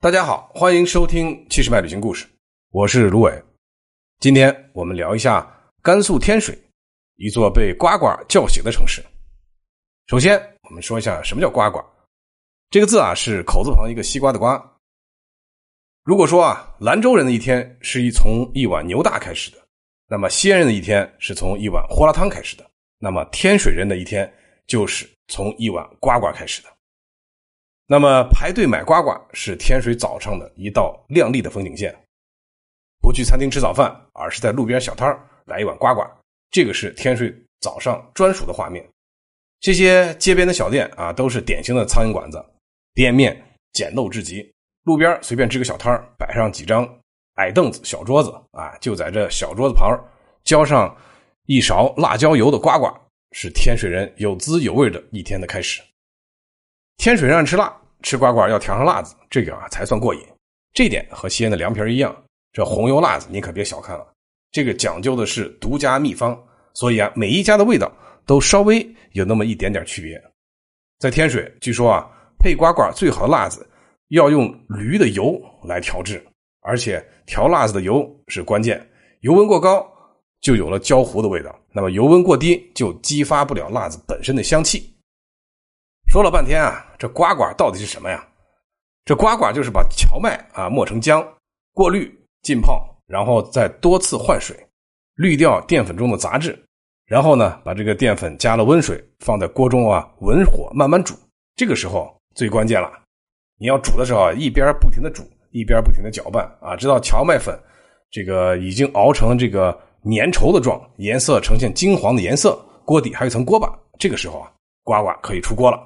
大家好，欢迎收听七十迈旅行故事，我是卢伟。今天我们聊一下甘肃天水，一座被呱呱叫醒的城市。首先，我们说一下什么叫呱呱。这个字啊，是口字旁一个西瓜的瓜。如果说啊，兰州人的一天是一从一碗牛大开始的，那么西安人的一天是从一碗胡辣汤开始的，那么天水人的一天就是从一碗呱呱开始的。那么排队买呱呱是天水早上的一道亮丽的风景线。不去餐厅吃早饭，而是在路边小摊来一碗呱呱，这个是天水早上专属的画面。这些街边的小店啊，都是典型的苍蝇馆子，店面简陋至极。路边随便支个小摊摆上几张矮凳子、小桌子啊，就在这小桌子旁浇上一勺辣椒油的呱呱，是天水人有滋有味的一天的开始。天水人吃辣，吃呱呱要调上辣子，这个啊才算过瘾。这点和西安的凉皮一样，这红油辣子你可别小看了，这个讲究的是独家秘方，所以啊每一家的味道都稍微有那么一点点区别。在天水，据说啊配呱呱最好的辣子要用驴的油来调制，而且调辣子的油是关键，油温过高就有了焦糊的味道，那么油温过低就激发不了辣子本身的香气。说了半天啊，这呱呱到底是什么呀？这呱呱就是把荞麦啊磨成浆，过滤浸泡，然后再多次换水，滤掉淀粉中的杂质，然后呢把这个淀粉加了温水，放在锅中啊文火慢慢煮。这个时候最关键了，你要煮的时候啊一边不停的煮，一边不停的搅拌啊，直到荞麦粉这个已经熬成这个粘稠的状，颜色呈现金黄的颜色，锅底还有一层锅巴。这个时候啊，呱呱可以出锅了。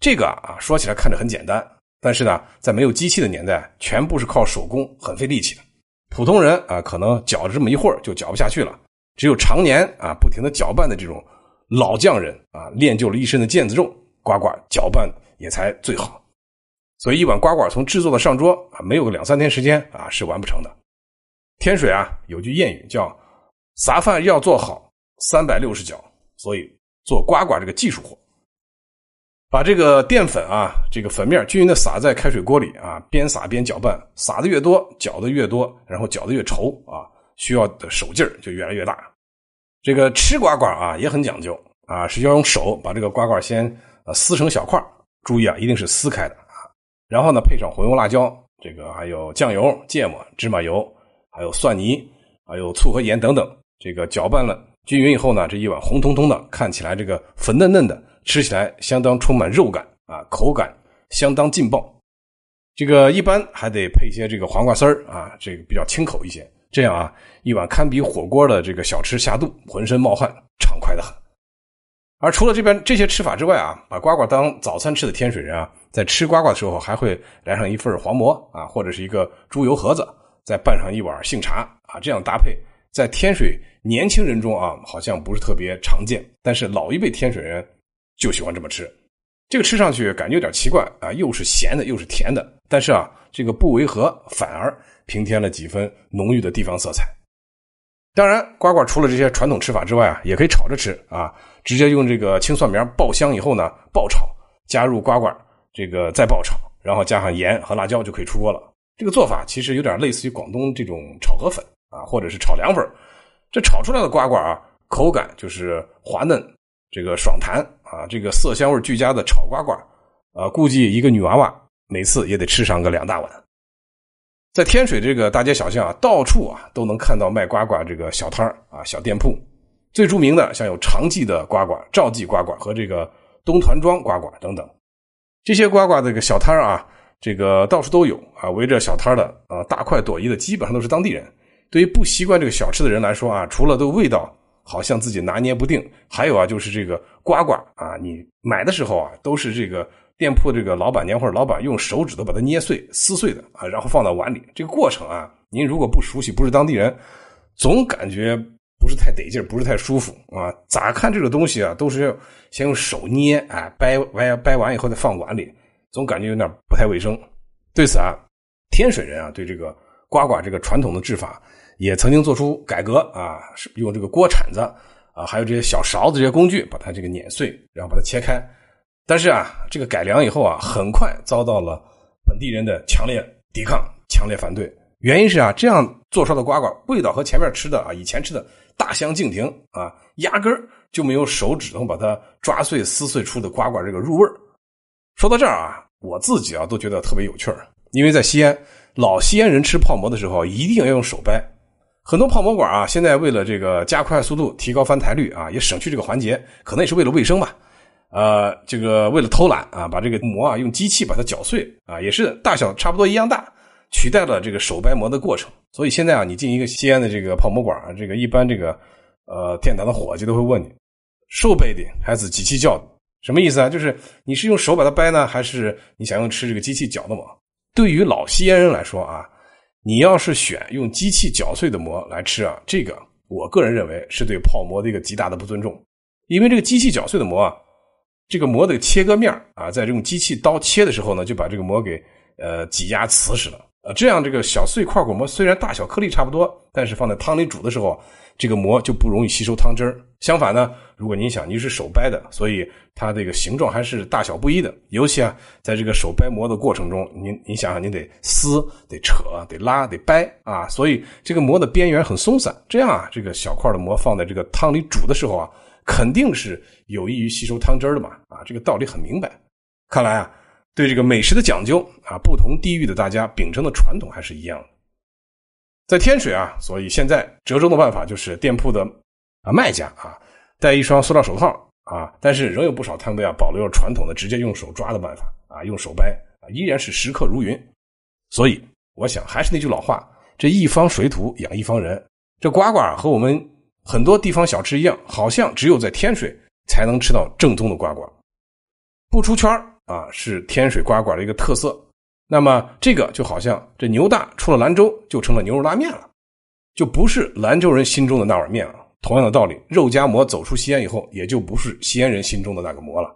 这个啊，说起来看着很简单，但是呢，在没有机器的年代，全部是靠手工，很费力气的。普通人啊，可能搅了这么一会儿就搅不下去了。只有常年啊不停的搅拌的这种老匠人啊，练就了一身的腱子肉，呱呱搅拌也才最好。所以一碗呱呱从制作到上桌啊，没有个两三天时间啊，是完不成的。天水啊，有句谚语叫“啥饭要做好，三百六十搅”，所以做呱呱这个技术活。把这个淀粉啊，这个粉面均匀的撒在开水锅里啊，边撒边搅拌，撒的越多，搅的越多，然后搅的越稠啊，需要的手劲儿就越来越大。这个吃呱呱啊也很讲究啊，是要用手把这个呱呱先呃撕成小块注意啊，一定是撕开的啊。然后呢，配上红油、辣椒，这个还有酱油、芥末、芝麻油，还有蒜泥，还有醋和盐等等。这个搅拌了均匀以后呢，这一碗红彤彤的，看起来这个粉嫩嫩的。吃起来相当充满肉感啊，口感相当劲爆。这个一般还得配一些这个黄瓜丝儿啊，这个比较清口一些。这样啊，一碗堪比火锅的这个小吃下肚，浑身冒汗，畅快的很。而除了这边这些吃法之外啊，把呱呱当早餐吃的天水人啊，在吃呱呱的时候还会来上一份黄馍啊，或者是一个猪油盒子，再拌上一碗杏茶啊，这样搭配在天水年轻人中啊，好像不是特别常见，但是老一辈天水人。就喜欢这么吃，这个吃上去感觉有点奇怪啊，又是咸的又是甜的，但是啊，这个不违和，反而平添了几分浓郁的地方色彩。当然，瓜瓜除了这些传统吃法之外啊，也可以炒着吃啊，直接用这个青蒜苗爆香以后呢，爆炒，加入瓜瓜，这个再爆炒，然后加上盐和辣椒就可以出锅了。这个做法其实有点类似于广东这种炒河粉啊，或者是炒凉粉。这炒出来的瓜瓜啊，口感就是滑嫩，这个爽弹。啊，这个色香味俱佳的炒呱呱，啊，估计一个女娃娃每次也得吃上个两大碗。在天水这个大街小巷啊，到处啊都能看到卖呱呱这个小摊啊、小店铺。最著名的像有长记的呱呱、赵记呱呱和这个东团庄呱呱等等。这些呱呱这个小摊啊，这个到处都有啊。围着小摊的啊，大快朵颐的基本上都是当地人。对于不习惯这个小吃的人来说啊，除了这个味道。好像自己拿捏不定，还有啊，就是这个呱呱啊，你买的时候啊，都是这个店铺这个老板娘或者老板用手指头把它捏碎、撕碎的啊，然后放到碗里。这个过程啊，您如果不熟悉，不是当地人，总感觉不是太得劲不是太舒服啊。咋看这个东西啊，都是要先用手捏，哎，掰完掰完以后再放碗里，总感觉有点不太卫生。对此啊，天水人啊，对这个呱呱这个传统的制法。也曾经做出改革啊，是用这个锅铲子啊，还有这些小勺子这些工具，把它这个碾碎，然后把它切开。但是啊，这个改良以后啊，很快遭到了本地人的强烈抵抗、强烈反对。原因是啊，这样做出来的瓜瓜味道和前面吃的啊，以前吃的大相径庭啊，压根儿就没有手指头把它抓碎、撕碎出的瓜瓜这个入味儿。说到这儿啊，我自己啊都觉得特别有趣儿，因为在西安，老西安人吃泡馍的时候一定要用手掰。很多泡馍馆啊，现在为了这个加快速度、提高翻台率啊，也省去这个环节，可能也是为了卫生吧。呃，这个为了偷懒啊，把这个馍啊用机器把它搅碎啊，也是大小差不多一样大，取代了这个手掰馍的过程。所以现在啊，你进一个西安的这个泡馍馆啊，这个一般这个呃店堂的伙计都会问你，手掰的还是机器搅的？什么意思啊？就是你是用手把它掰呢，还是你想用吃这个机器搅的馍？对于老西安人来说啊。你要是选用机器搅碎的馍来吃啊，这个我个人认为是对泡馍的一个极大的不尊重，因为这个机器搅碎的馍啊，这个馍的切割面啊，在用机器刀切的时候呢，就把这个馍给呃挤压瓷实了。呃，这样这个小碎块果馍虽然大小颗粒差不多，但是放在汤里煮的时候，这个馍就不容易吸收汤汁儿。相反呢，如果您想您是手掰的，所以它这个形状还是大小不一的。尤其啊，在这个手掰馍的过程中，您您想想，您得撕、得扯、得拉、得掰啊，所以这个馍的边缘很松散。这样啊，这个小块的馍放在这个汤里煮的时候啊，肯定是有益于吸收汤汁儿的嘛。啊，这个道理很明白。看来啊。对这个美食的讲究啊，不同地域的大家秉承的传统还是一样的。在天水啊，所以现在折中的办法就是店铺的啊卖家啊戴一双塑料手套啊，但是仍有不少摊位啊保留了传统的直接用手抓的办法啊，用手掰啊，依然是食客如云。所以我想还是那句老话，这一方水土养一方人，这呱呱和我们很多地方小吃一样，好像只有在天水才能吃到正宗的呱呱，不出圈啊，是天水瓜馆的一个特色。那么这个就好像这牛大出了兰州，就成了牛肉拉面了，就不是兰州人心中的那碗面了。同样的道理，肉夹馍走出西安以后，也就不是西安人心中的那个馍了。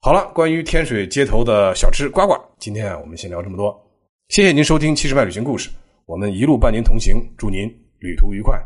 好了，关于天水街头的小吃呱呱，今天啊，我们先聊这么多。谢谢您收听七十迈旅行故事，我们一路伴您同行，祝您旅途愉快。